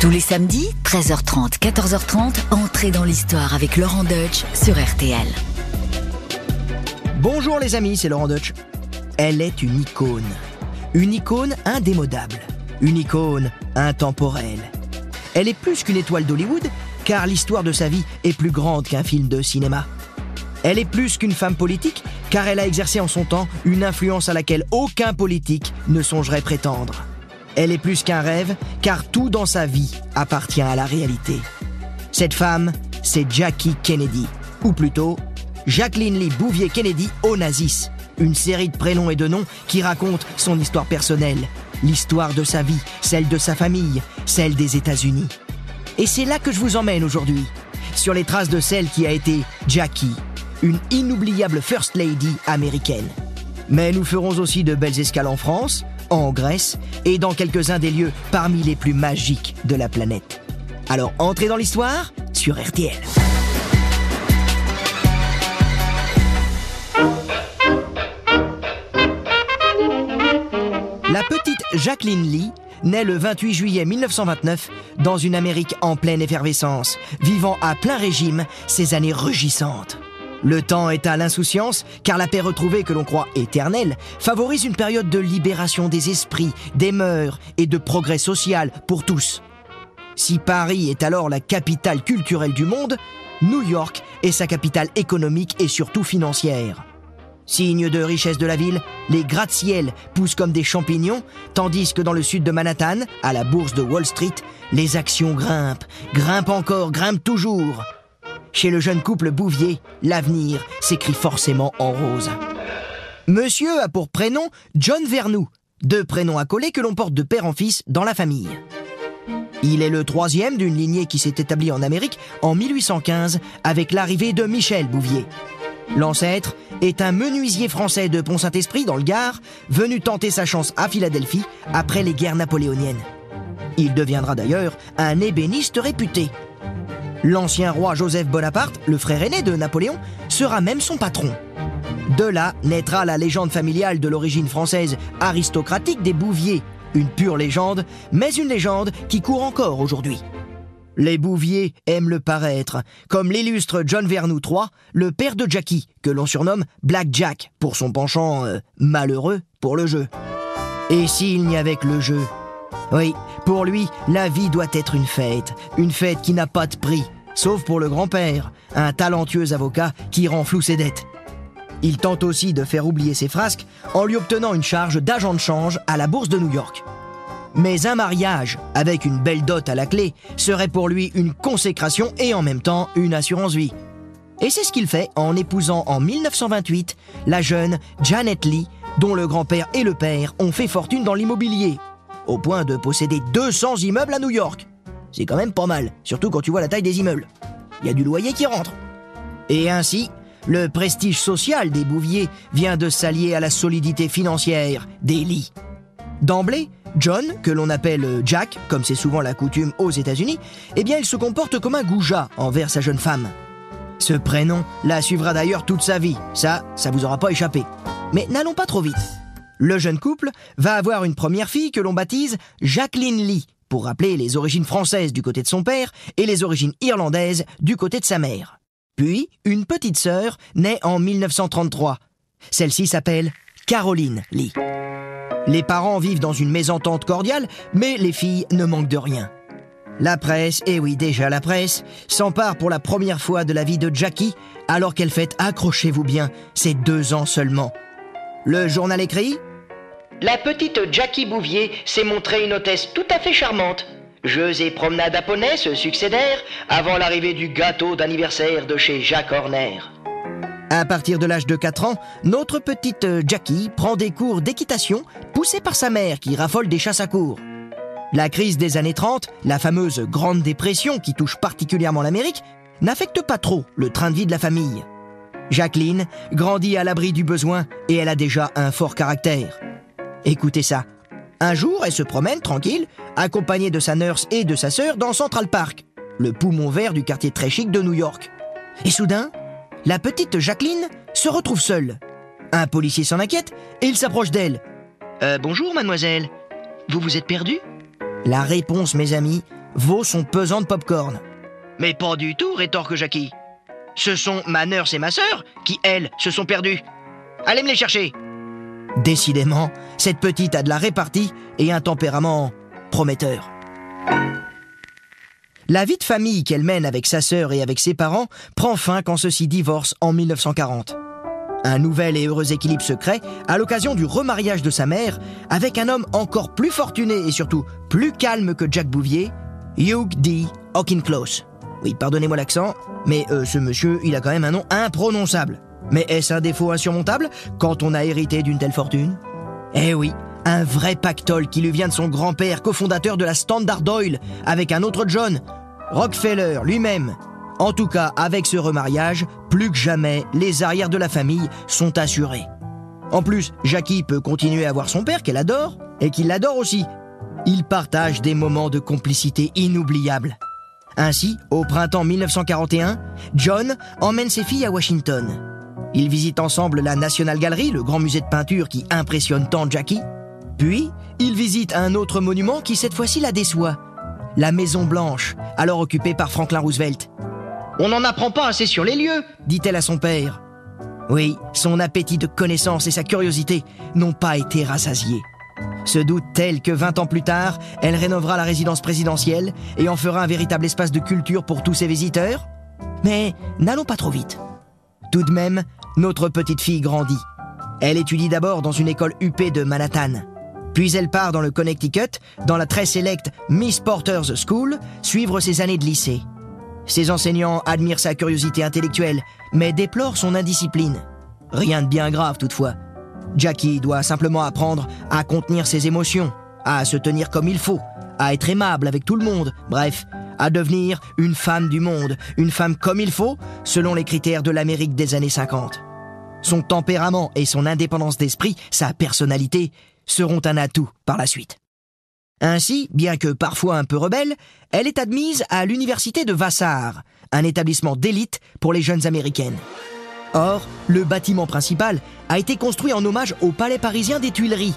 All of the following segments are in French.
Tous les samedis, 13h30, 14h30, entrez dans l'histoire avec Laurent Deutsch sur RTL. Bonjour les amis, c'est Laurent Deutsch. Elle est une icône. Une icône indémodable. Une icône intemporelle. Elle est plus qu'une étoile d'Hollywood, car l'histoire de sa vie est plus grande qu'un film de cinéma. Elle est plus qu'une femme politique, car elle a exercé en son temps une influence à laquelle aucun politique ne songerait prétendre. Elle est plus qu'un rêve, car tout dans sa vie appartient à la réalité. Cette femme, c'est Jackie Kennedy, ou plutôt Jacqueline Lee Bouvier Kennedy Onassis, une série de prénoms et de noms qui raconte son histoire personnelle, l'histoire de sa vie, celle de sa famille, celle des États-Unis. Et c'est là que je vous emmène aujourd'hui, sur les traces de celle qui a été Jackie, une inoubliable First Lady américaine. Mais nous ferons aussi de belles escales en France, en Grèce et dans quelques-uns des lieux parmi les plus magiques de la planète. Alors entrez dans l'histoire sur RTL. La petite Jacqueline Lee naît le 28 juillet 1929 dans une Amérique en pleine effervescence, vivant à plein régime ces années rugissantes. Le temps est à l'insouciance, car la paix retrouvée que l'on croit éternelle favorise une période de libération des esprits, des mœurs et de progrès social pour tous. Si Paris est alors la capitale culturelle du monde, New York est sa capitale économique et surtout financière. Signe de richesse de la ville, les gratte-ciels poussent comme des champignons, tandis que dans le sud de Manhattan, à la bourse de Wall Street, les actions grimpent, grimpent encore, grimpent toujours. Chez le jeune couple Bouvier, l'avenir s'écrit forcément en rose. Monsieur a pour prénom John Vernou, deux prénoms accolés que l'on porte de père en fils dans la famille. Il est le troisième d'une lignée qui s'est établie en Amérique en 1815 avec l'arrivée de Michel Bouvier. L'ancêtre est un menuisier français de Pont-Saint-Esprit dans le Gard, venu tenter sa chance à Philadelphie après les guerres napoléoniennes. Il deviendra d'ailleurs un ébéniste réputé. L'ancien roi Joseph Bonaparte, le frère aîné de Napoléon, sera même son patron. De là naîtra la légende familiale de l'origine française aristocratique des Bouviers, une pure légende, mais une légende qui court encore aujourd'hui. Les Bouviers aiment le paraître, comme l'illustre John Vernou III, le père de Jackie, que l'on surnomme Black Jack, pour son penchant euh, malheureux pour le jeu. Et s'il n'y avait que le jeu? Oui, pour lui, la vie doit être une fête, une fête qui n'a pas de prix, sauf pour le grand-père, un talentueux avocat qui rend flou ses dettes. Il tente aussi de faire oublier ses frasques en lui obtenant une charge d'agent de change à la bourse de New York. Mais un mariage, avec une belle dot à la clé, serait pour lui une consécration et en même temps une assurance vie. Et c'est ce qu'il fait en épousant en 1928 la jeune Janet Lee, dont le grand-père et le père ont fait fortune dans l'immobilier, au point de posséder 200 immeubles à New York. C'est quand même pas mal, surtout quand tu vois la taille des immeubles. Il y a du loyer qui rentre. Et ainsi, le prestige social des Bouviers vient de s'allier à la solidité financière des Lee. D'emblée, John, que l'on appelle Jack, comme c'est souvent la coutume aux États-Unis, eh bien il se comporte comme un goujat envers sa jeune femme. Ce prénom la suivra d'ailleurs toute sa vie, ça, ça vous aura pas échappé. Mais n'allons pas trop vite. Le jeune couple va avoir une première fille que l'on baptise Jacqueline Lee, pour rappeler les origines françaises du côté de son père et les origines irlandaises du côté de sa mère. Puis, une petite sœur naît en 1933. Celle-ci s'appelle Caroline Lee. Les parents vivent dans une mésentente cordiale, mais les filles ne manquent de rien. La presse, et oui déjà la presse, s'empare pour la première fois de la vie de Jackie, alors qu'elle fête, accrochez-vous bien, ses deux ans seulement. Le journal écrit La petite Jackie Bouvier s'est montrée une hôtesse tout à fait charmante. Jeux et promenades à se succédèrent avant l'arrivée du gâteau d'anniversaire de chez Jacques Horner. À partir de l'âge de 4 ans, notre petite Jackie prend des cours d'équitation poussée par sa mère qui raffole des chasses à cours. La crise des années 30, la fameuse Grande Dépression qui touche particulièrement l'Amérique, n'affecte pas trop le train de vie de la famille. Jacqueline grandit à l'abri du besoin et elle a déjà un fort caractère. Écoutez ça. Un jour, elle se promène tranquille, accompagnée de sa nurse et de sa sœur dans Central Park, le poumon vert du quartier très chic de New York. Et soudain, la petite Jacqueline se retrouve seule. Un policier s'en inquiète et il s'approche d'elle. Euh, bonjour, mademoiselle. Vous vous êtes perdue? La réponse, mes amis, vaut son pesant de popcorn. Mais pas du tout, rétorque Jackie. Ce sont ma nurse et ma sœur qui, elles, se sont perdues. Allez me les chercher. Décidément, cette petite a de la répartie et un tempérament prometteur. La vie de famille qu'elle mène avec sa sœur et avec ses parents prend fin quand ceux-ci divorcent en 1940. Un nouvel et heureux équilibre se crée à l'occasion du remariage de sa mère avec un homme encore plus fortuné et surtout plus calme que Jack Bouvier, Hugh D. Hawkinclose. Oui, pardonnez-moi l'accent, mais euh, ce monsieur, il a quand même un nom imprononçable. Mais est-ce un défaut insurmontable quand on a hérité d'une telle fortune? Eh oui, un vrai pactole qui lui vient de son grand-père, cofondateur de la Standard Oil, avec un autre John, Rockefeller lui-même. En tout cas, avec ce remariage, plus que jamais, les arrières de la famille sont assurés. En plus, Jackie peut continuer à voir son père qu'elle adore, et qu'il l'adore aussi. Ils partagent des moments de complicité inoubliables. Ainsi, au printemps 1941, John emmène ses filles à Washington. Ils visitent ensemble la National Gallery, le grand musée de peinture qui impressionne tant Jackie. Puis, ils visitent un autre monument qui cette fois-ci la déçoit. La Maison Blanche, alors occupée par Franklin Roosevelt. On n'en apprend pas assez sur les lieux, dit-elle à son père. Oui, son appétit de connaissance et sa curiosité n'ont pas été rassasiés. Se doute-t-elle que 20 ans plus tard, elle rénovera la résidence présidentielle et en fera un véritable espace de culture pour tous ses visiteurs Mais n'allons pas trop vite. Tout de même, notre petite fille grandit. Elle étudie d'abord dans une école UP de Manhattan. Puis elle part dans le Connecticut, dans la très sélecte Miss Porter's School, suivre ses années de lycée. Ses enseignants admirent sa curiosité intellectuelle, mais déplorent son indiscipline. Rien de bien grave toutefois. Jackie doit simplement apprendre à contenir ses émotions, à se tenir comme il faut, à être aimable avec tout le monde, bref, à devenir une femme du monde, une femme comme il faut, selon les critères de l'Amérique des années 50. Son tempérament et son indépendance d'esprit, sa personnalité, seront un atout par la suite. Ainsi, bien que parfois un peu rebelle, elle est admise à l'université de Vassar, un établissement d'élite pour les jeunes américaines. Or, le bâtiment principal a été construit en hommage au palais parisien des Tuileries.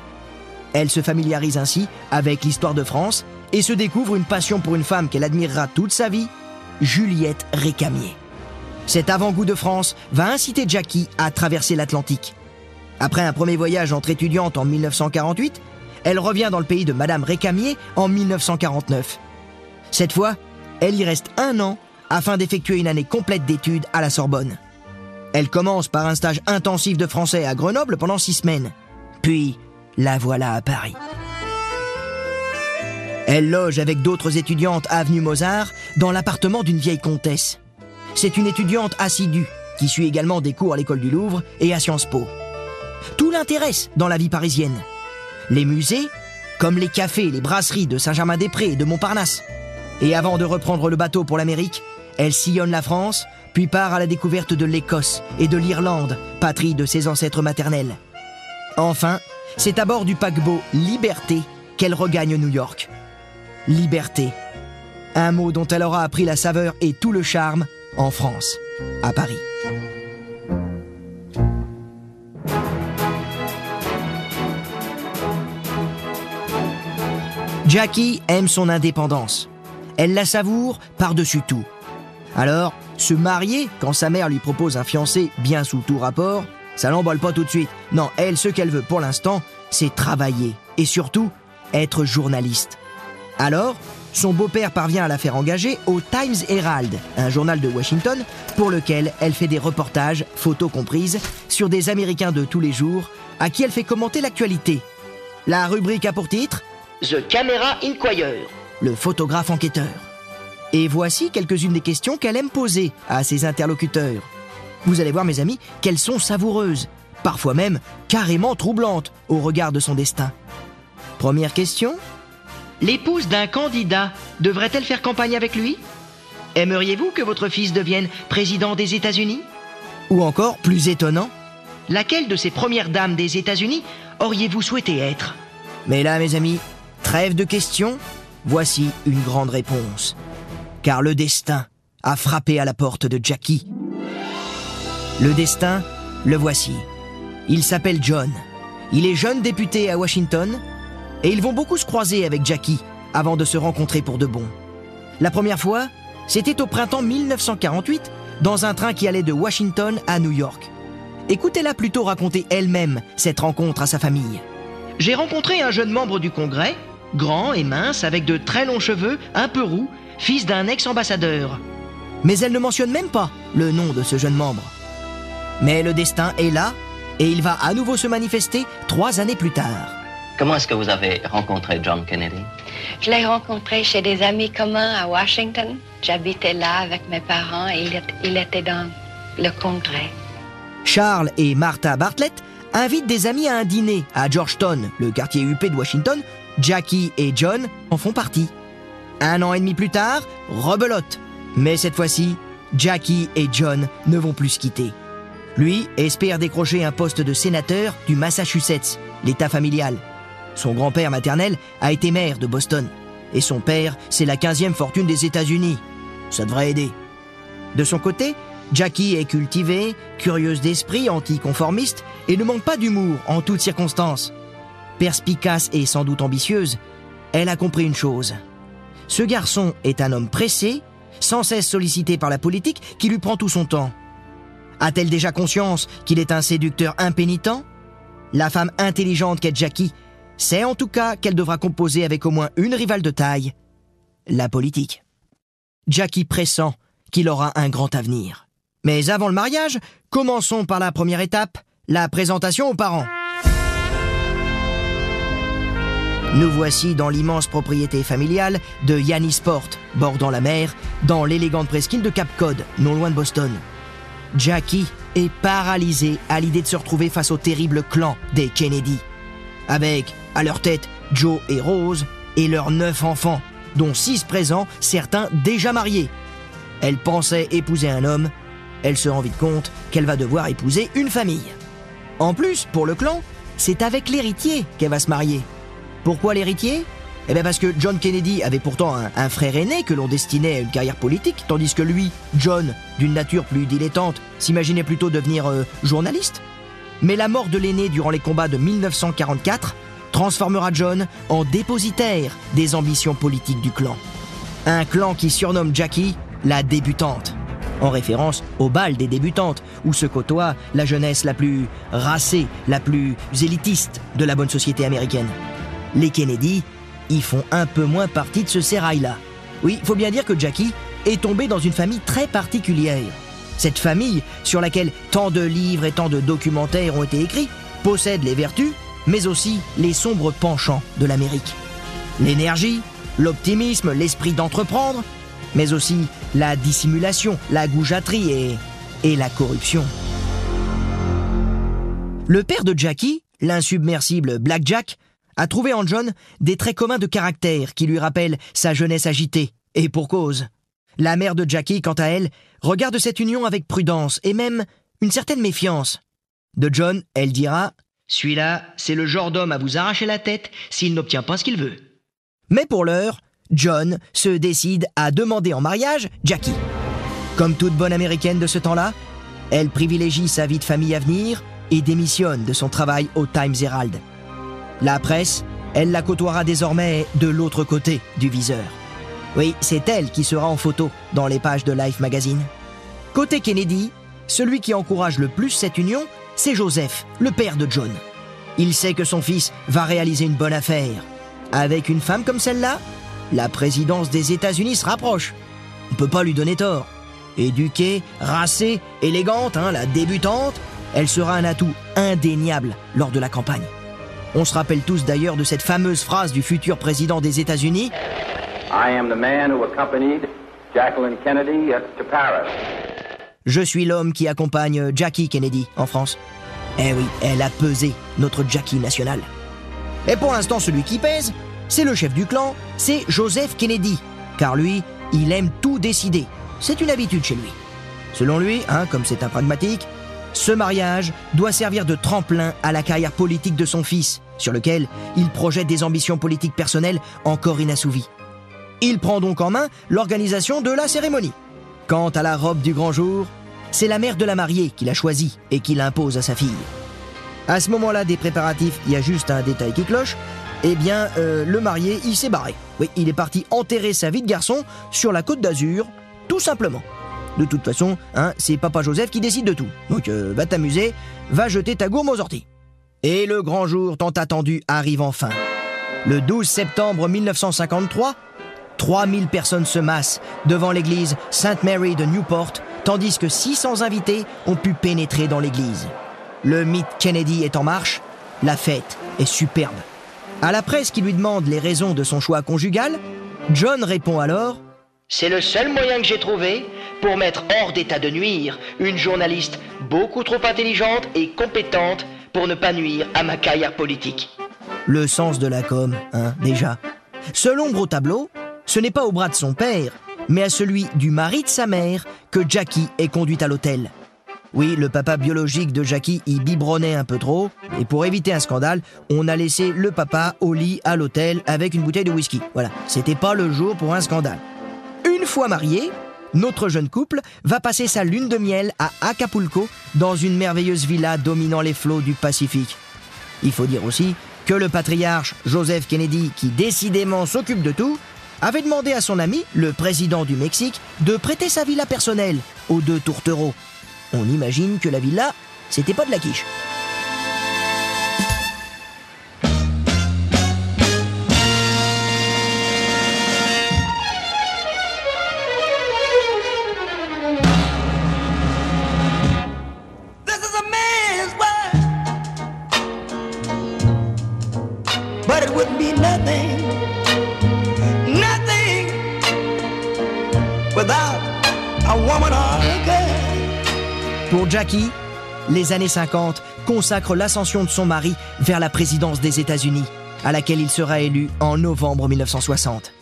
Elle se familiarise ainsi avec l'histoire de France et se découvre une passion pour une femme qu'elle admirera toute sa vie, Juliette Récamier. Cet avant-goût de France va inciter Jackie à traverser l'Atlantique. Après un premier voyage entre étudiantes en 1948, elle revient dans le pays de Madame Récamier en 1949. Cette fois, elle y reste un an afin d'effectuer une année complète d'études à la Sorbonne. Elle commence par un stage intensif de français à Grenoble pendant six semaines. Puis, la voilà à Paris. Elle loge avec d'autres étudiantes avenue Mozart dans l'appartement d'une vieille comtesse. C'est une étudiante assidue qui suit également des cours à l'école du Louvre et à Sciences Po. Tout l'intéresse dans la vie parisienne. Les musées, comme les cafés, les brasseries de Saint-Germain-des-Prés et de Montparnasse. Et avant de reprendre le bateau pour l'Amérique, elle sillonne la France, puis part à la découverte de l'Écosse et de l'Irlande, patrie de ses ancêtres maternels. Enfin, c'est à bord du paquebot Liberté qu'elle regagne New York. Liberté. Un mot dont elle aura appris la saveur et tout le charme en France, à Paris. Jackie aime son indépendance. Elle la savoure par-dessus tout. Alors, se marier quand sa mère lui propose un fiancé bien sous tout rapport, ça l'emballe pas tout de suite. Non, elle, ce qu'elle veut pour l'instant, c'est travailler et surtout être journaliste. Alors, son beau-père parvient à la faire engager au Times Herald, un journal de Washington, pour lequel elle fait des reportages, photos comprises, sur des Américains de tous les jours, à qui elle fait commenter l'actualité. La rubrique a pour titre The Camera Inquirer. Le photographe enquêteur. Et voici quelques-unes des questions qu'elle aime poser à ses interlocuteurs. Vous allez voir, mes amis, qu'elles sont savoureuses, parfois même carrément troublantes au regard de son destin. Première question L'épouse d'un candidat devrait-elle faire campagne avec lui? Aimeriez-vous que votre fils devienne président des États-Unis? Ou encore, plus étonnant, Laquelle de ces premières dames des États-Unis auriez-vous souhaité être? Mais là, mes amis, trêve de questions, voici une grande réponse. Car le destin a frappé à la porte de Jackie. Le destin, le voici. Il s'appelle John. Il est jeune député à Washington et ils vont beaucoup se croiser avec Jackie avant de se rencontrer pour de bon. La première fois, c'était au printemps 1948, dans un train qui allait de Washington à New York. Écoutez-la plutôt raconter elle-même cette rencontre à sa famille. J'ai rencontré un jeune membre du Congrès, grand et mince, avec de très longs cheveux, un peu roux, fils d'un ex-ambassadeur. Mais elle ne mentionne même pas le nom de ce jeune membre. Mais le destin est là, et il va à nouveau se manifester trois années plus tard. Comment est-ce que vous avez rencontré John Kennedy? Je l'ai rencontré chez des amis communs à Washington. J'habitais là avec mes parents et il, était dans le congrès. Charles et Martha Bartlett invitent des amis à un dîner à Georgetown, le quartier huppé de Washington. Jackie et John en font partie. Un an et demi plus tard, rebelote. Mais cette fois-ci, Jackie et John ne vont plus se quitter. Lui espère décrocher un poste de sénateur du Massachusetts, l'État familial. Son grand-père maternel a été maire de Boston. Et son père, c'est la 15e fortune des États-Unis. Ça devrait aider. De son côté, Jackie est cultivée, curieuse d'esprit, anticonformiste et ne manque pas d'humour en toutes circonstances. Perspicace et sans doute ambitieuse, elle a compris une chose. Ce garçon est un homme pressé, sans cesse sollicité par la politique, qui lui prend tout son temps. A-t-elle déjà conscience qu'il est un séducteur impénitent? La femme intelligente qu'est Jackie sait en tout cas qu'elle devra composer avec au moins une rivale de taille, la politique. Jackie pressent qu'il aura un grand avenir. Mais avant le mariage, commençons par la première étape, la présentation aux parents. Nous voici dans l'immense propriété familiale de Yannisport, bordant la mer, dans l'élégante presqu'île de Cap Cod, non loin de Boston. Jackie est paralysé à l'idée de se retrouver face au terrible clan des Kennedy. Avec, à leur tête, Joe et Rose, et leurs neuf enfants, dont six présents, certains déjà mariés. Elle pensait épouser un homme, elle se rend vite compte qu'elle va devoir épouser une famille. En plus, pour le clan, c'est avec l'héritier qu'elle va se marier. Pourquoi l'héritier? Eh bien parce que John Kennedy avait pourtant un, frère aîné que l'on destinait à une carrière politique, tandis que lui, John, d'une nature plus dilettante, s'imaginait plutôt devenir euh, journaliste. Mais la mort de l'aîné durant les combats de 1944 transformera John en dépositaire des ambitions politiques du clan. Un clan qui surnomme Jackie la débutante, en référence au bal des débutantes, où se côtoie la jeunesse la plus racée, la plus élitiste de la bonne société américaine. Les Kennedy y font un peu moins partie de ce sérail-là. Oui, faut bien dire que Jackie est tombée dans une famille très particulière. Cette famille, sur laquelle tant de livres et tant de documentaires ont été écrits, possède les vertus, mais aussi les sombres penchants de l'Amérique. L'énergie, l'optimisme, l'esprit d'entreprendre, mais aussi la dissimulation, la goujaterie et, la corruption. Le père de Jackie, l'insubmersible Black Jack, a trouvé en John des traits communs de caractère qui lui rappellent sa jeunesse agitée, et pour cause. La mère de Jackie, quant à elle, regarde cette union avec prudence et même une certaine méfiance. De John, elle dira Celui-là, c'est le genre d'homme à vous arracher la tête s'il n'obtient pas ce qu'il veut. Mais pour l'heure, John se décide à demander en mariage Jackie. Comme toute bonne américaine de ce temps-là, elle privilégie sa vie de famille à venir et démissionne de son travail au Times Herald. La presse, elle la côtoiera désormais de l'autre côté du viseur. Oui, c'est elle qui sera en photo dans les pages de Life Magazine. Côté Kennedy, celui qui encourage le plus cette union, c'est Joseph, le père de John. Il sait que son fils va réaliser une bonne affaire. Avec une femme comme celle-là, la présidence des États-Unis se rapproche. On peut pas lui donner tort. Éduquée, racée, élégante, hein, la débutante, elle sera un atout indéniable lors de la campagne. On se rappelle tous d'ailleurs de cette fameuse phrase du futur président des États-Unis I am the man who accompanied Jacqueline Kennedy to Paris. Je suis l'homme qui accompagne Jackie Kennedy en France. Eh oui, elle a pesé notre Jackie national. Et pour l'instant, celui qui pèse, c'est le chef du clan, c'est Joseph Kennedy. Car lui, il aime tout décider. C'est une habitude chez lui. Selon lui, hein, comme c'est un pragmatique, ce mariage doit servir de tremplin à la carrière politique de son fils, sur lequel il projette des ambitions politiques personnelles encore inassouvies. Il prend donc en main l'organisation de la cérémonie. Quant à la robe du grand jour, c'est la mère de la mariée qui l'a choisie et qui l'impose à sa fille. À ce moment-là des préparatifs, il y a juste un détail qui cloche. eh bien, euh, le marié, il s'est barré. Oui, il est parti enterrer sa vie de garçon sur la côte d'Azur, tout simplement. De toute façon, hein, c'est papa Joseph qui décide de tout. Donc, euh, va t'amuser, va jeter ta gourme aux orties. Et le grand jour tant attendu arrive enfin. Le 12 septembre 1953, 3000 personnes se massent devant l'église Sainte Mary de Newport, tandis que 600 invités ont pu pénétrer dans l'église. Le mythe Kennedy est en marche, la fête est superbe. À la presse qui lui demande les raisons de son choix conjugal, John répond alors C'est le seul moyen que j'ai trouvé pour mettre hors d'état de nuire une journaliste beaucoup trop intelligente et compétente pour ne pas nuire à ma carrière politique. Le sens de la com, hein, déjà. L'ombre au tableau, ce n'est pas au bras de son père, mais à celui du mari de sa mère que Jackie est conduite à l'hôtel. Oui, le papa biologique de Jackie y biberonnait un peu trop, et pour éviter un scandale, on a laissé le papa au lit à l'hôtel avec une bouteille de whisky. Voilà, c'était pas le jour pour un scandale. Une fois marié, notre jeune couple va passer sa lune de miel à Acapulco, dans une merveilleuse villa dominant les flots du Pacifique. Il faut dire aussi que le patriarche Joseph Kennedy, qui décidément s'occupe de tout, avait demandé à son ami, le président du Mexique, de prêter sa villa personnelle aux deux tourtereaux. On imagine que la villa, c'était pas de la quiche. Pour Jackie, les années 50 consacrent l'ascension de son mari vers la présidence des États-Unis, à laquelle il sera élu en novembre 1960.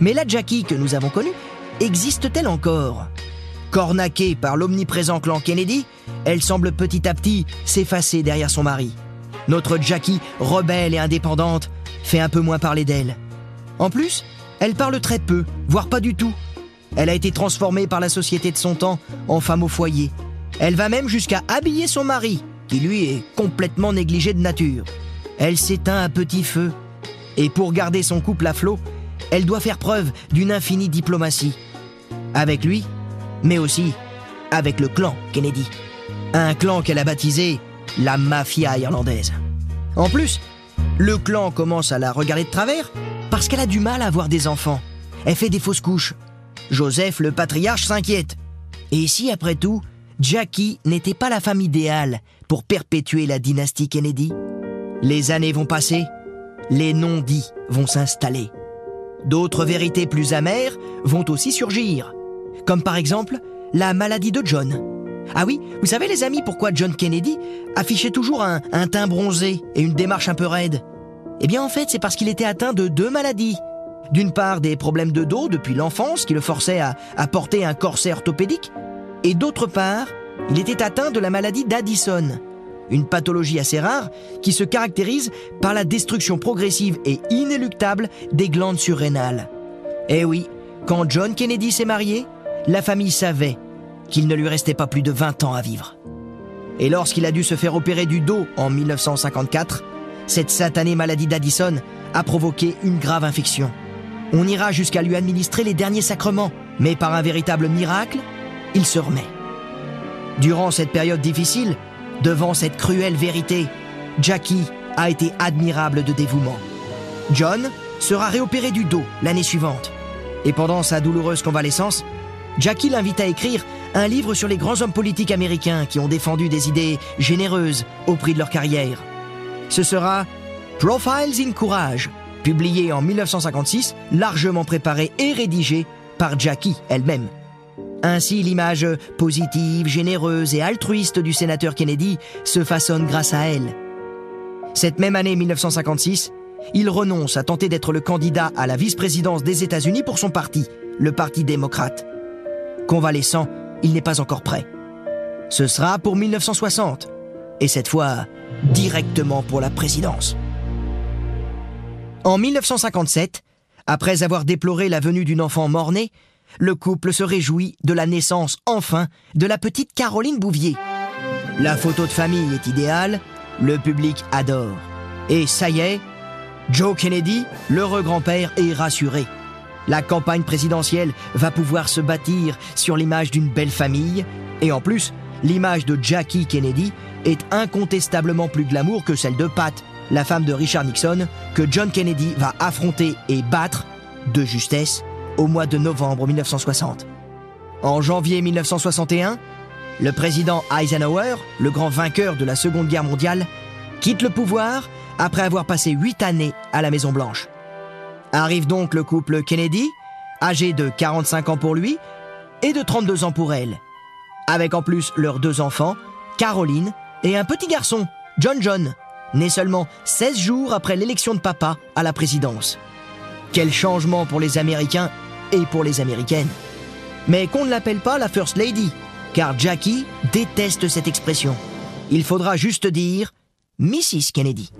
Mais la Jackie que nous avons connue existe-t-elle encore? Cornaquée par l'omniprésent clan Kennedy, elle semble petit à petit s'effacer derrière son mari. Notre Jackie, rebelle et indépendante, fait un peu moins parler d'elle. En plus, elle parle très peu, voire pas du tout. Elle a été transformée par la société de son temps en femme au foyer. Elle va même jusqu'à habiller son mari, qui lui est complètement négligé de nature. Elle s'éteint à petit feu. Et pour garder son couple à flot, elle doit faire preuve d'une infinie diplomatie. Avec lui, mais aussi avec le clan Kennedy. Un clan qu'elle a baptisé la mafia irlandaise. En plus, le clan commence à la regarder de travers parce qu'elle a du mal à avoir des enfants. Elle fait des fausses couches. Joseph, le patriarche, s'inquiète. Et si, après tout, Jackie n'était pas la femme idéale pour perpétuer la dynastie Kennedy? Les années vont passer, les non-dits vont s'installer. D'autres vérités plus amères vont aussi surgir, comme par exemple la maladie de John. Ah oui, vous savez les amis pourquoi John Kennedy affichait toujours un, teint bronzé et une démarche un peu raide? Eh bien en fait c'est parce qu'il était atteint de deux maladies. D'une part des problèmes de dos depuis l'enfance qui le forçaient à, porter un corset orthopédique, et d'autre part il était atteint de la maladie d'Addison, une pathologie assez rare qui se caractérise par la destruction progressive et inéluctable des glandes surrénales. Eh oui, quand John Kennedy s'est marié, la famille savait qu'il ne lui restait pas plus de 20 ans à vivre. Et lorsqu'il a dû se faire opérer du dos en 1954, cette satanée maladie d'Addison a provoqué une grave infection. On ira jusqu'à lui administrer les derniers sacrements, mais par un véritable miracle, il se remet. Durant cette période difficile, devant cette cruelle vérité, Jackie a été admirable de dévouement. John sera réopéré du dos l'année suivante. Et pendant sa douloureuse convalescence, Jackie l'invite à écrire un livre sur les grands hommes politiques américains qui ont défendu des idées généreuses au prix de leur carrière. Ce sera Profiles in Courage, publié en 1956, largement préparé et rédigé par Jackie elle-même. Ainsi, l'image positive, généreuse et altruiste du sénateur Kennedy se façonne grâce à elle. Cette même année 1956, il renonce à tenter d'être le candidat à la vice-présidence des États-Unis pour son parti, le Parti démocrate. Convalescent, il n'est pas encore prêt. Ce sera pour 1960, et cette fois directement pour la présidence. En 1957, après avoir déploré la venue d'une enfant mort-née, le couple se réjouit de la naissance enfin de la petite Caroline Bouvier. La photo de famille est idéale, le public adore. Et ça y est, Joe Kennedy, l'heureux grand-père, est rassuré. La campagne présidentielle va pouvoir se bâtir sur l'image d'une belle famille, et en plus, l'image de Jackie Kennedy est incontestablement plus glamour que celle de Pat, la femme de Richard Nixon, que John Kennedy va affronter et battre, de justesse, au mois de novembre 1960. En janvier 1961, le président Eisenhower, le grand vainqueur de la Seconde Guerre mondiale, quitte le pouvoir après avoir passé huit années à la Maison-Blanche. Arrive donc le couple Kennedy, âgé de 45 ans pour lui et de 32 ans pour elle, avec en plus leurs deux enfants, Caroline et un petit garçon, John John, né seulement 16 jours après l'élection de papa à la présidence. Quel changement pour les Américains et pour les Américaines. Mais qu'on ne l'appelle pas la First Lady, car Jackie déteste cette expression. Il faudra juste dire Mrs. Kennedy.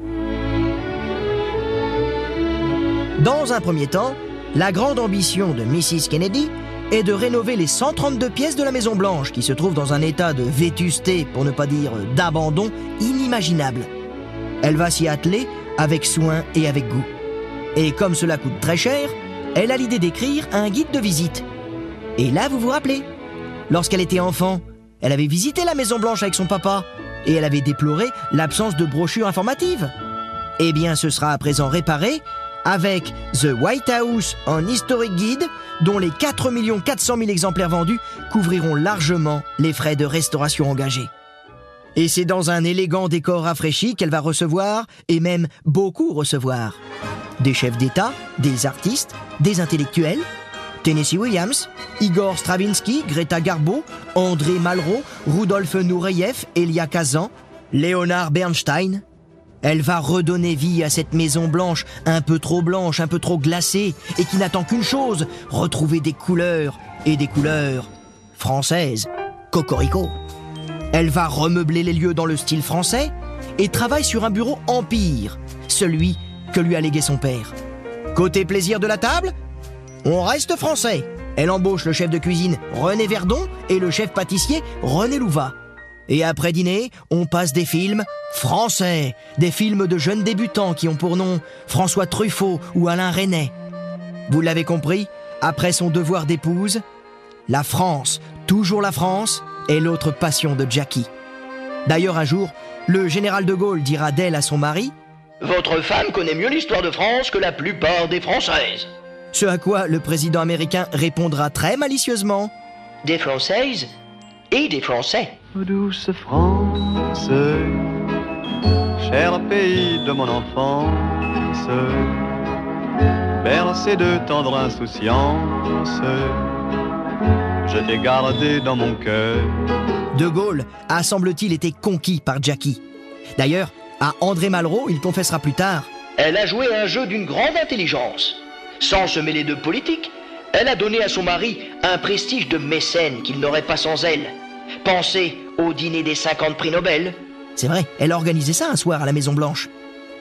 Dans un premier temps, la grande ambition de Mrs. Kennedy est de rénover les 132 pièces de la Maison Blanche qui se trouvent dans un état de vétusté, pour ne pas dire d'abandon, inimaginable. Elle va s'y atteler avec soin et avec goût. Et comme cela coûte très cher, elle a l'idée d'écrire un guide de visite. Et là, vous vous rappelez Lorsqu'elle était enfant, elle avait visité la Maison Blanche avec son papa et elle avait déploré l'absence de brochure informative. Eh bien, ce sera à présent réparé avec The White House en Historic Guide, dont les 4 400 000 exemplaires vendus couvriront largement les frais de restauration engagés. Et c'est dans un élégant décor rafraîchi qu'elle va recevoir, et même beaucoup recevoir, des chefs d'État, des artistes, des intellectuels, Tennessee Williams, Igor Stravinsky, Greta Garbo, André Malraux, Rudolf Nureyev, Elia Kazan, Léonard Bernstein. Elle va redonner vie à cette Maison Blanche, un peu trop blanche, un peu trop glacée, et qui n'attend qu'une chose, retrouver des couleurs, et des couleurs françaises. Cocorico. Elle va remeubler les lieux dans le style français, et travaille sur un bureau empire, celui que lui a légué son père. Côté plaisir de la table, on reste français. Elle embauche le chef de cuisine René Verdon et le chef pâtissier René Louva. Et après dîner, on passe des films français, des films de jeunes débutants qui ont pour nom François Truffaut ou Alain Resnais. Vous l'avez compris, après son devoir d'épouse, la France, toujours la France, est l'autre passion de Jackie. D'ailleurs, un jour, le général de Gaulle dira d'elle à son mari Votre femme connaît mieux l'histoire de France que la plupart des Françaises. Ce à quoi le président américain répondra très malicieusement Des Françaises et des Français. Douce France, cher pays de mon enfance, bercé de tendre insouciance, je t'ai gardé dans mon cœur. De Gaulle a, semble-t-il, été conquis par Jackie. D'ailleurs, à André Malraux, il confessera plus tard Elle a joué un jeu d'une grande intelligence. Sans se mêler de politique, elle a donné à son mari un prestige de mécène qu'il n'aurait pas sans elle. Pensez au dîner des 50 prix Nobel. C'est vrai, elle a organisé ça un soir à la Maison Blanche.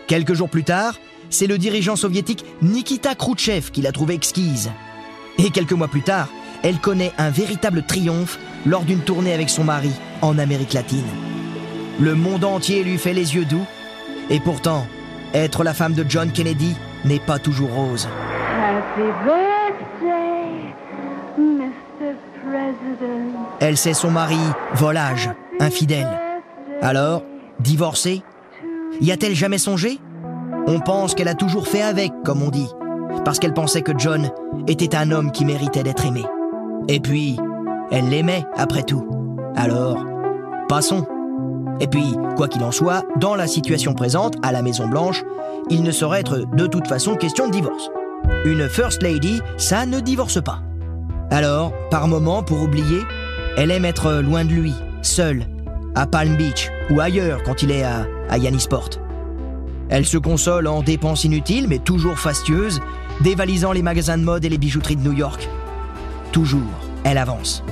Quelques jours plus tard, c'est le dirigeant soviétique Nikita Khrouchtchev qui l'a trouvée exquise. Et quelques mois plus tard, elle connaît un véritable triomphe lors d'une tournée avec son mari en Amérique latine. Le monde entier lui fait les yeux doux, et pourtant, être la femme de John Kennedy n'est pas toujours rose. Happy birthday, Mr. President. Elle sait son mari, volage, infidèle. Alors, divorcée Y a-t-elle jamais songé? On pense qu'elle a toujours fait avec, comme on dit, parce qu'elle pensait que John était un homme qui méritait d'être aimé. Et puis, elle l'aimait, après tout. Alors, passons. Et puis, quoi qu'il en soit, dans la situation présente, à la Maison Blanche, il ne saurait être de toute façon question de divorce. Une First Lady, ça ne divorce pas. Alors, par moment, pour oublier, elle aime être loin de lui, seule, à Palm Beach ou ailleurs quand il est à, à Yannisport. Elle se console en dépenses inutiles, mais toujours fastueuses, dévalisant les magasins de mode et les bijouteries de New York. Toujours, elle avance.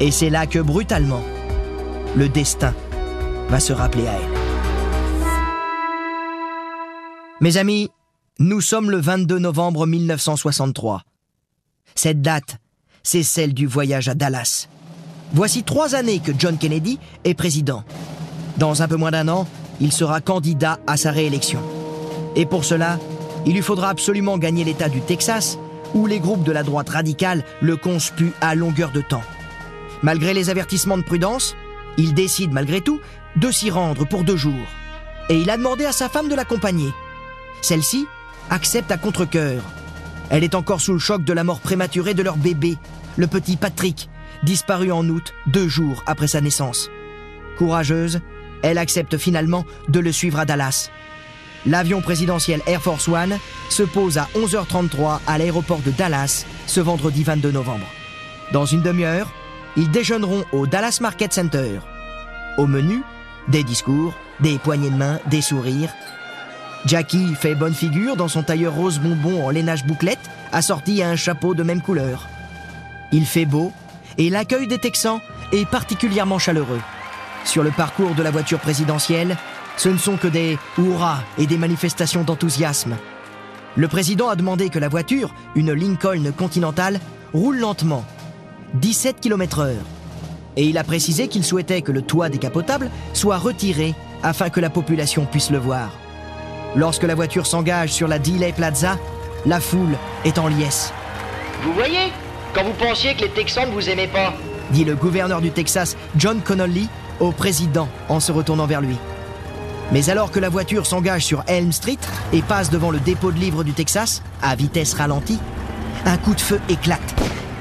Et c'est là que, brutalement, le destin va se rappeler à elle. Mes amis, nous sommes le 22 novembre 1963. Cette date, c'est celle du voyage à Dallas. Voici trois années que John Kennedy est président. Dans un peu moins d'un an, il sera candidat à sa réélection. Et pour cela, Il lui faudra absolument gagner l'État du Texas, où les groupes de la droite radicale le conspuent à longueur de temps. Malgré les avertissements de prudence, il décide malgré tout de s'y rendre pour deux jours. Et il a demandé à sa femme de l'accompagner. Celle-ci accepte à contre-coeur. Elle est encore sous le choc de la mort prématurée de leur bébé, le petit Patrick, disparu en août, deux jours après sa naissance. Courageuse, elle accepte finalement de le suivre à Dallas. L'avion présidentiel Air Force One se pose à 11h33 à l'aéroport de Dallas ce vendredi 22 novembre. Dans une demi-heure, ils déjeuneront au Dallas Market Center. Au menu, des discours, des poignées de main, des sourires. Jackie fait bonne figure dans son tailleur rose bonbon en lainage bouclette, assorti à un chapeau de même couleur. Il fait beau et l'accueil des Texans est particulièrement chaleureux. Sur le parcours de la voiture présidentielle, ce ne sont que des hurrahs et des manifestations d'enthousiasme. Le président a demandé que la voiture, une Lincoln Continental, roule lentement, 17 km/h. Et il a précisé qu'il souhaitait que le toit décapotable soit retiré afin que la population puisse le voir. Lorsque la voiture s'engage sur la Delay Plaza, la foule est en liesse. Vous voyez Quand vous pensiez que les Texans ne vous aimaient pas. Dit le gouverneur du Texas, John Connolly, au président en se retournant vers lui. Mais alors que la voiture s'engage sur Elm Street et passe devant le dépôt de livres du Texas, à vitesse ralentie, un coup de feu éclate,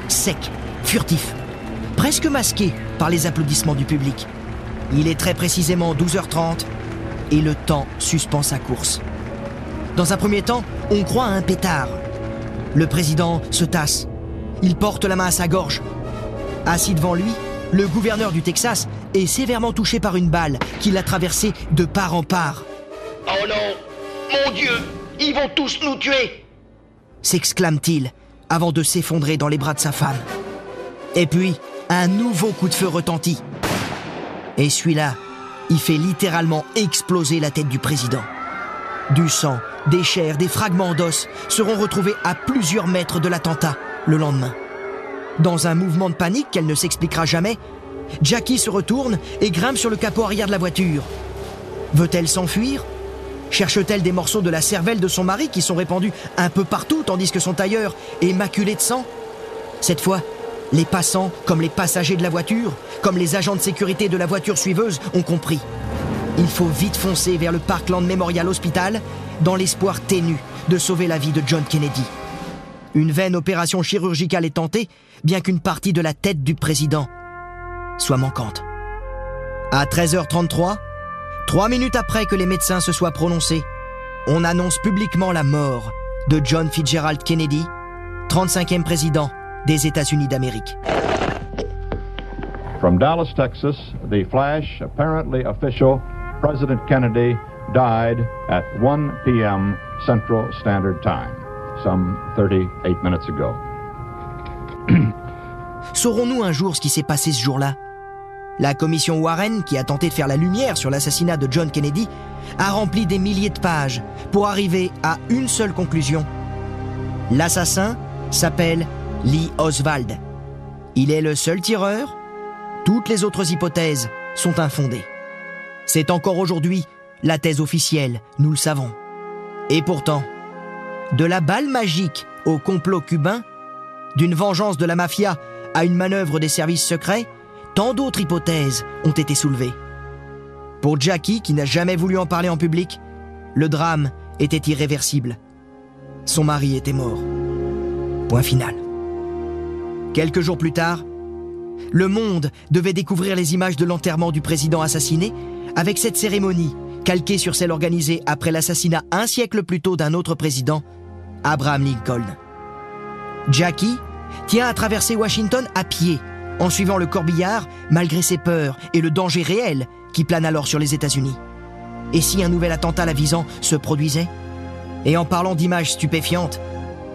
sec, furtif, presque masqué par les applaudissements du public. Il est très précisément 12h30 et le temps suspend sa course. Dans un premier temps, on croit à un pétard. Le président se tasse. Il porte la main à sa gorge. Assis devant lui, le gouverneur du Texas est sévèrement touché par une balle qui l'a traversé de part en part. Oh non Mon Dieu Ils vont tous nous tuer s'exclame-t-il avant de s'effondrer dans les bras de sa femme. Et puis, un nouveau coup de feu retentit. Et celui-là, il fait littéralement exploser la tête du président. Du sang, des chairs, des fragments d'os seront retrouvés à plusieurs mètres de l'attentat le lendemain. Dans un mouvement de panique qu'elle ne s'expliquera jamais, Jackie se retourne et grimpe sur le capot arrière de la voiture. Veut-elle s'enfuir? Cherche-t-elle des morceaux de la cervelle de son mari qui sont répandus un peu partout tandis que son tailleur est maculé de sang? Cette fois, les passants, comme les passagers de la voiture, comme les agents de sécurité de la voiture suiveuse, ont compris. Il faut vite foncer vers le Parkland Memorial Hospital dans l'espoir ténu de sauver la vie de John Kennedy. Une vaine opération chirurgicale est tentée, bien qu'une partie de la tête du président soit manquante. À 13h33, trois minutes après que les médecins se soient prononcés, on annonce publiquement la mort de John Fitzgerald Kennedy, 35e président des États-Unis d'Amérique. From Dallas, Texas, the flash, apparently official, President Kennedy died at 1 p.m. Central Standard Time, some 38 minutes ago. Saurons-nous un jour ce qui s'est passé ce jour-là? La commission Warren, qui a tenté de faire la lumière sur l'assassinat de John Kennedy, a rempli des milliers de pages pour arriver à une seule conclusion. L'assassin s'appelle Lee Oswald. Il est le seul tireur Toutes les autres hypothèses sont infondées. C'est encore aujourd'hui la thèse officielle, nous le savons. Et pourtant, de la balle magique au complot cubain, d'une vengeance de la mafia à une manœuvre des services secrets, tant d'autres hypothèses ont été soulevées. Pour Jackie, qui n'a jamais voulu en parler en public, le drame était irréversible. Son mari était mort. Point final. Quelques jours plus tard, le monde devait découvrir les images de l'enterrement du président assassiné avec cette cérémonie calquée sur celle organisée après l'assassinat un siècle plus tôt d'un autre président, Abraham Lincoln. Jackie tient à traverser Washington à pied, en suivant le corbillard malgré ses peurs et le danger réel qui plane alors sur les États-Unis. Et si un nouvel attentat la visant se produisait? Et en parlant d'images stupéfiantes,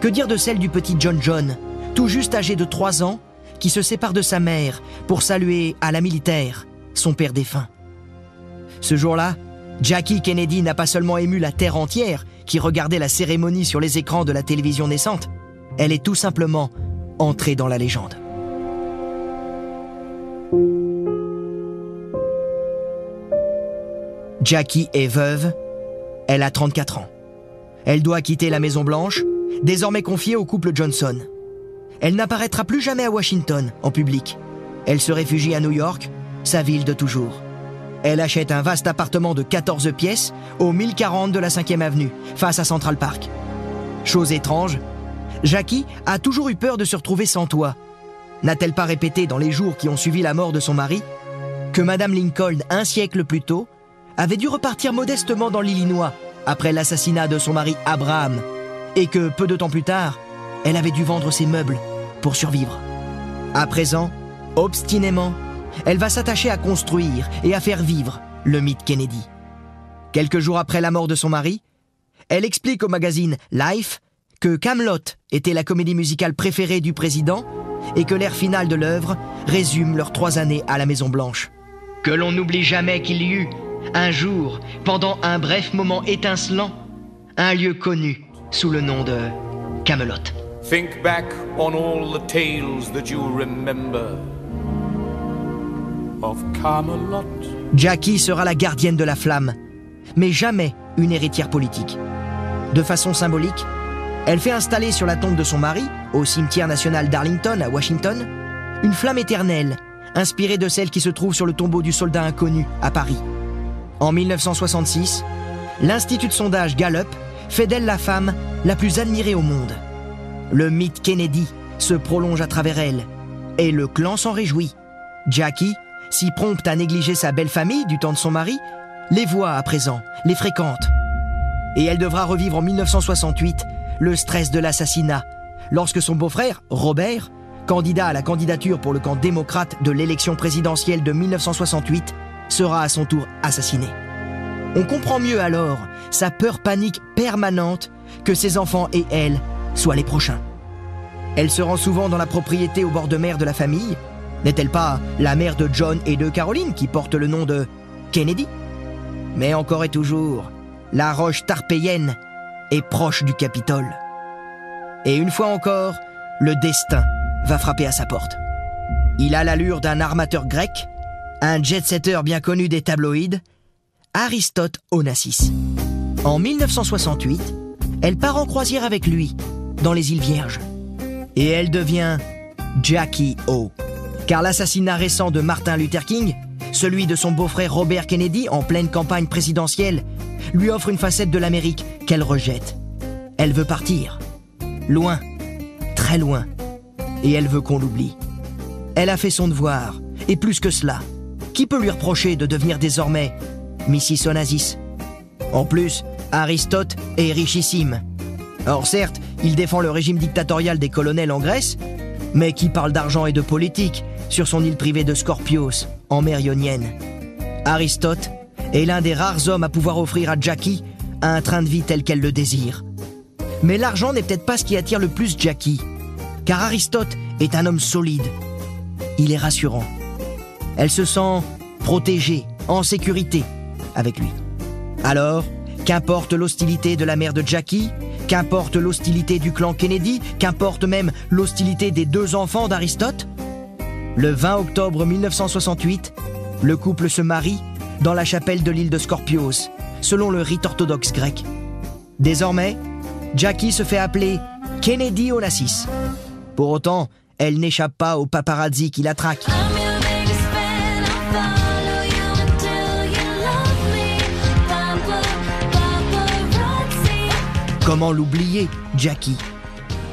que dire de celle du petit John John, tout juste âgé de 3 ans, qui se sépare de sa mère pour saluer à la militaire son père défunt? Ce jour-là, Jackie Kennedy n'a pas seulement ému la terre entière qui regardait la cérémonie sur les écrans de la télévision naissante, elle est tout simplement entrée dans la légende. Jackie est veuve, elle a 34 ans. Elle doit quitter la Maison Blanche, désormais confiée au couple Johnson. Elle n'apparaîtra plus jamais à Washington en public. Elle se réfugie à New York, sa ville de toujours. Elle achète un vaste appartement de 14 pièces au 1040 de la 5e avenue, face à Central Park. Chose étrange, Jackie a toujours eu peur de se retrouver sans toit. N'a-t-elle pas répété dans les jours qui ont suivi la mort de son mari que Madame Lincoln, un siècle plus tôt, avait dû repartir modestement dans l'Illinois après l'assassinat de son mari Abraham, et que peu de temps plus tard, elle avait dû vendre ses meubles pour survivre. À présent, obstinément, elle va s'attacher à construire et à faire vivre le mythe Kennedy. Quelques jours après la mort de son mari, elle explique au magazine Life que Camelot était la comédie musicale préférée du président et que l'air final de l'œuvre résume leurs trois années à la Maison Blanche. Que l'on n'oublie jamais qu'il y eut, un jour, pendant un bref moment étincelant, un lieu connu sous le nom de Camelot. Think back on all the tales that you remember of Camelot. Jackie sera la gardienne de la flamme, mais jamais une héritière politique. De façon symbolique, elle fait installer sur la tombe de son mari, au cimetière national d'Arlington à Washington, une flamme éternelle inspirée de celle qui se trouve sur le tombeau du soldat inconnu à Paris. En 1966, l'Institut de sondage Gallup fait d'elle la femme la plus admirée au monde. Le mythe Kennedy se prolonge à travers elle, et le clan s'en réjouit. Jackie, si prompte à négliger sa belle famille du temps de son mari, les voit à présent, les fréquente. Et elle devra revivre en 1968 le stress de l'assassinat, lorsque son beau-frère, Robert, candidat à la candidature pour le camp démocrate de l'élection présidentielle de 1968, sera à son tour assassiné. On comprend mieux alors sa peur panique permanente que ses enfants et elle soient les prochains. Elle se rend souvent dans la propriété au bord de mer de la famille. N'est-elle pas la mère de John et de Caroline qui porte le nom de Kennedy? Mais encore et toujours, la roche tarpéienne proche du Capitole. Et une fois encore, le destin va frapper à sa porte. Il a l'allure d'un armateur grec, un jet-setter bien connu des tabloïds, Aristote Onassis. En 1968, elle part en croisière avec lui, dans les îles Vierges. Et elle devient Jackie O. Car l'assassinat récent de Martin Luther King, celui de son beau-frère Robert Kennedy en pleine campagne présidentielle, lui offre une facette de l'Amérique qu'elle rejette. Elle veut partir. Loin. Très loin et elle veut qu'on l'oublie. Elle a fait son devoir, et plus que cela, qui peut lui reprocher de devenir désormais Mrs. Onassis? En plus, Aristote est richissime. Or certes, il défend le régime dictatorial des colonels en Grèce, mais qui parle d'argent et de politique sur son île privée de Scorpios, en mer Ionienne. Aristote est l'un des rares hommes à pouvoir offrir à Jackie un train de vie tel qu'elle le désire. Mais l'argent n'est peut-être pas ce qui attire le plus Jackie car Aristote est un homme solide. Il est rassurant. Elle se sent protégée, en sécurité avec lui. Alors, qu'importe l'hostilité de la mère de Jackie, qu'importe l'hostilité du clan Kennedy, qu'importe même l'hostilité des deux enfants d'Aristote, le 20 octobre 1968, le couple se marie dans la chapelle de l'île de Scorpios, selon le rite orthodoxe grec. Désormais, Jackie se fait appeler Kennedy Onassis. Pour autant, elle n'échappe pas au paparazzi qui la traque. Comment l'oublier, Jackie?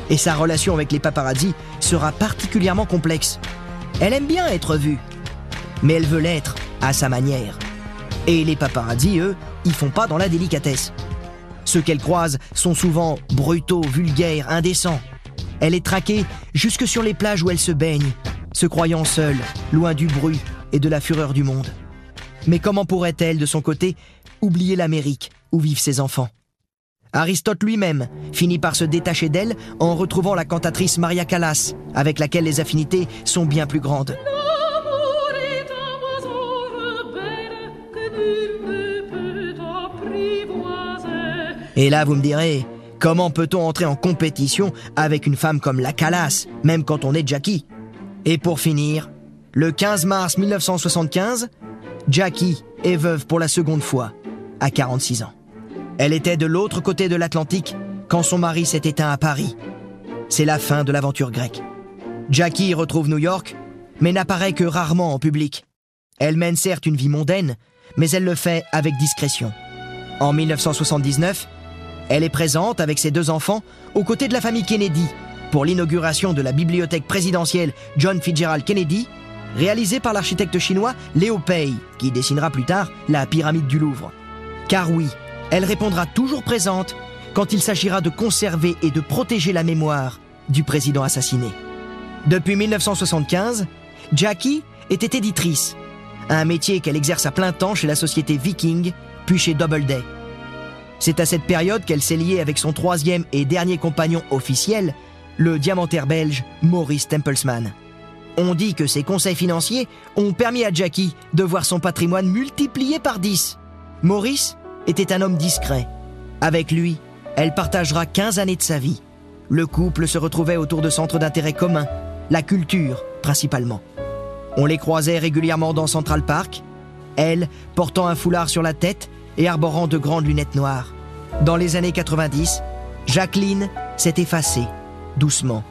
Et sa relation avec les paparazzi sera particulièrement complexe. Elle aime bien être vue, mais elle veut l'être à sa manière. Et les paparazzi, eux, ils font pas dans la délicatesse. Ceux qu'elle croise sont souvent brutaux, vulgaires, indécents. Elle est traquée jusque sur les plages où elle se baigne, se croyant seule, loin du bruit et de la fureur du monde. Mais comment pourrait-elle, de son côté, oublier l'Amérique où vivent ses enfants? Aristote lui-même finit par se détacher d'elle en retrouvant la cantatrice Maria Callas, avec laquelle les affinités sont bien plus grandes. Et là, vous me direz, Comment peut-on entrer en compétition avec une femme comme la Calas, même quand on est Jackie? Et pour finir, le 15 mars 1975, Jackie est veuve pour la seconde fois, à 46 ans. Elle était de l'autre côté de l'Atlantique quand son mari s'est éteint à Paris. C'est la fin de l'aventure grecque. Jackie retrouve New York, mais n'apparaît que rarement en public. Elle mène certes une vie mondaine, mais elle le fait avec discrétion. En 1979, elle est présente avec ses deux enfants aux côtés de la famille Kennedy pour l'inauguration de la bibliothèque présidentielle John Fitzgerald Kennedy, réalisée par l'architecte chinois Léo Pei, qui dessinera plus tard la pyramide du Louvre. Car oui, elle répondra toujours présente quand il s'agira de conserver et de protéger la mémoire du président assassiné. Depuis 1975, Jackie était éditrice, un métier qu'elle exerce à plein temps chez la société Viking, puis chez Doubleday. C'est à cette période qu'elle s'est liée avec son troisième et dernier compagnon officiel, le diamantaire belge Maurice Templesman. On dit que ses conseils financiers ont permis à Jackie de voir son patrimoine multiplié par 10. Maurice était un homme discret. Avec lui, elle partagera 15 années de sa vie. Le couple se retrouvait autour de centres d'intérêt communs, la culture principalement. On les croisait régulièrement dans Central Park, elle portant un foulard sur la tête et arborant de grandes lunettes noires. Dans les années 90, Jacqueline s'est effacée, doucement.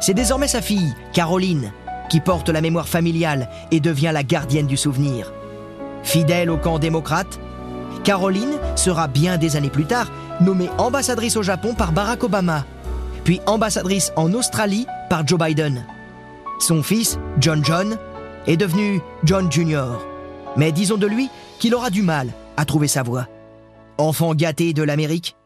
C'est désormais sa fille, Caroline, qui porte la mémoire familiale et devient la gardienne du souvenir. Fidèle au camp démocrate, Caroline sera bien des années plus tard nommée ambassadrice au Japon par Barack Obama, puis ambassadrice en Australie par Joe Biden. Son fils, John John, est devenu John Jr. Mais disons de lui qu'il aura du mal à trouver sa voie. Enfant gâté de l'Amérique,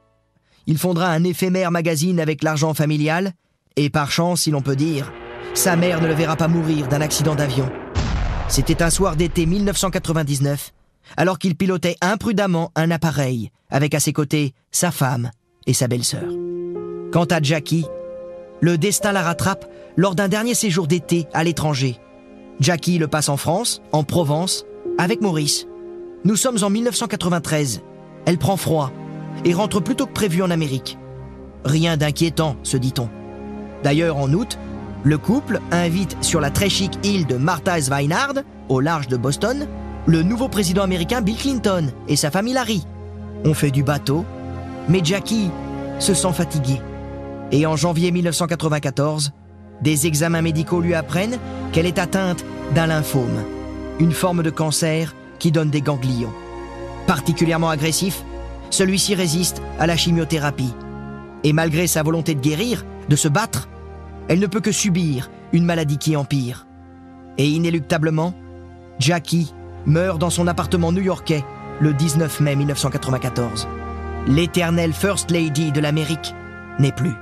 il fondera un éphémère magazine avec l'argent familial, et par chance, si l'on peut dire, sa mère ne le verra pas mourir d'un accident d'avion. C'était un soir d'été 1999, alors qu'il pilotait imprudemment un appareil, avec à ses côtés sa femme et sa belle-sœur. Quant à Jackie, le destin la rattrape lors d'un dernier séjour d'été à l'étranger. Jackie le passe en France, en Provence, avec Maurice. Nous sommes en 1993. Elle prend froid et rentre plus tôt que prévu en Amérique. Rien d'inquiétant, se dit-on. D'ailleurs, en août, le couple invite sur la très chic île de Martha's Vineyard, au large de Boston, le nouveau président américain Bill Clinton et sa famille Larry. On fait du bateau, mais Jackie se sent fatiguée. Et en janvier 1994, des examens médicaux lui apprennent qu'elle est atteinte d'un lymphome, une forme de cancer qui donne des ganglions. Particulièrement agressif, celui-ci résiste à la chimiothérapie. Et malgré sa volonté de guérir, de se battre, elle ne peut que subir une maladie qui empire. Et inéluctablement, Jackie meurt dans son appartement new-yorkais le 19 mai 1994. L'éternelle First Lady de l'Amérique n'est plus.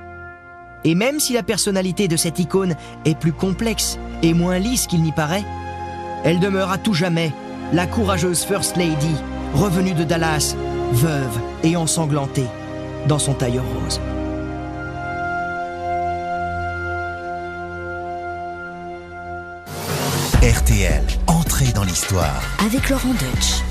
Et même si la personnalité de cette icône est plus complexe et moins lisse qu'il n'y paraît, elle demeure à tout jamais la courageuse First Lady, revenue de Dallas, veuve et ensanglantée, dans son tailleur rose. RTL, entrée dans l'histoire. Avec Laurent Deutsch.